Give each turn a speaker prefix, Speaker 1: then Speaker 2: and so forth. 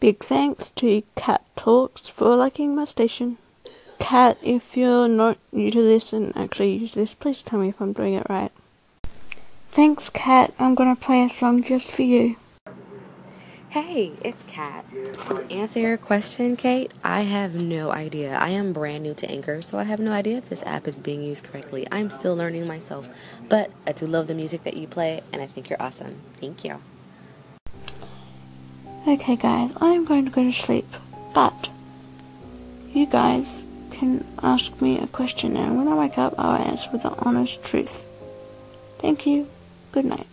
Speaker 1: Big thanks to Cat Talks for liking my station. Cat, if you're not new to this and actually use this, please tell me if I'm doing it right. Thanks, Cat. I'm gonna play a song just for you.
Speaker 2: Hey, it's Kat. To answer your question, Kate, I have no idea. I am brand new to Anchor, so I have no idea if this app is being used correctly. I'm still learning myself, but I do love the music that you play, and I think you're awesome. Thank you.
Speaker 1: Okay, guys, I'm going to go to sleep, but you guys can ask me a question, and when I wake up, I'll answer with the honest truth. Thank you. Good night.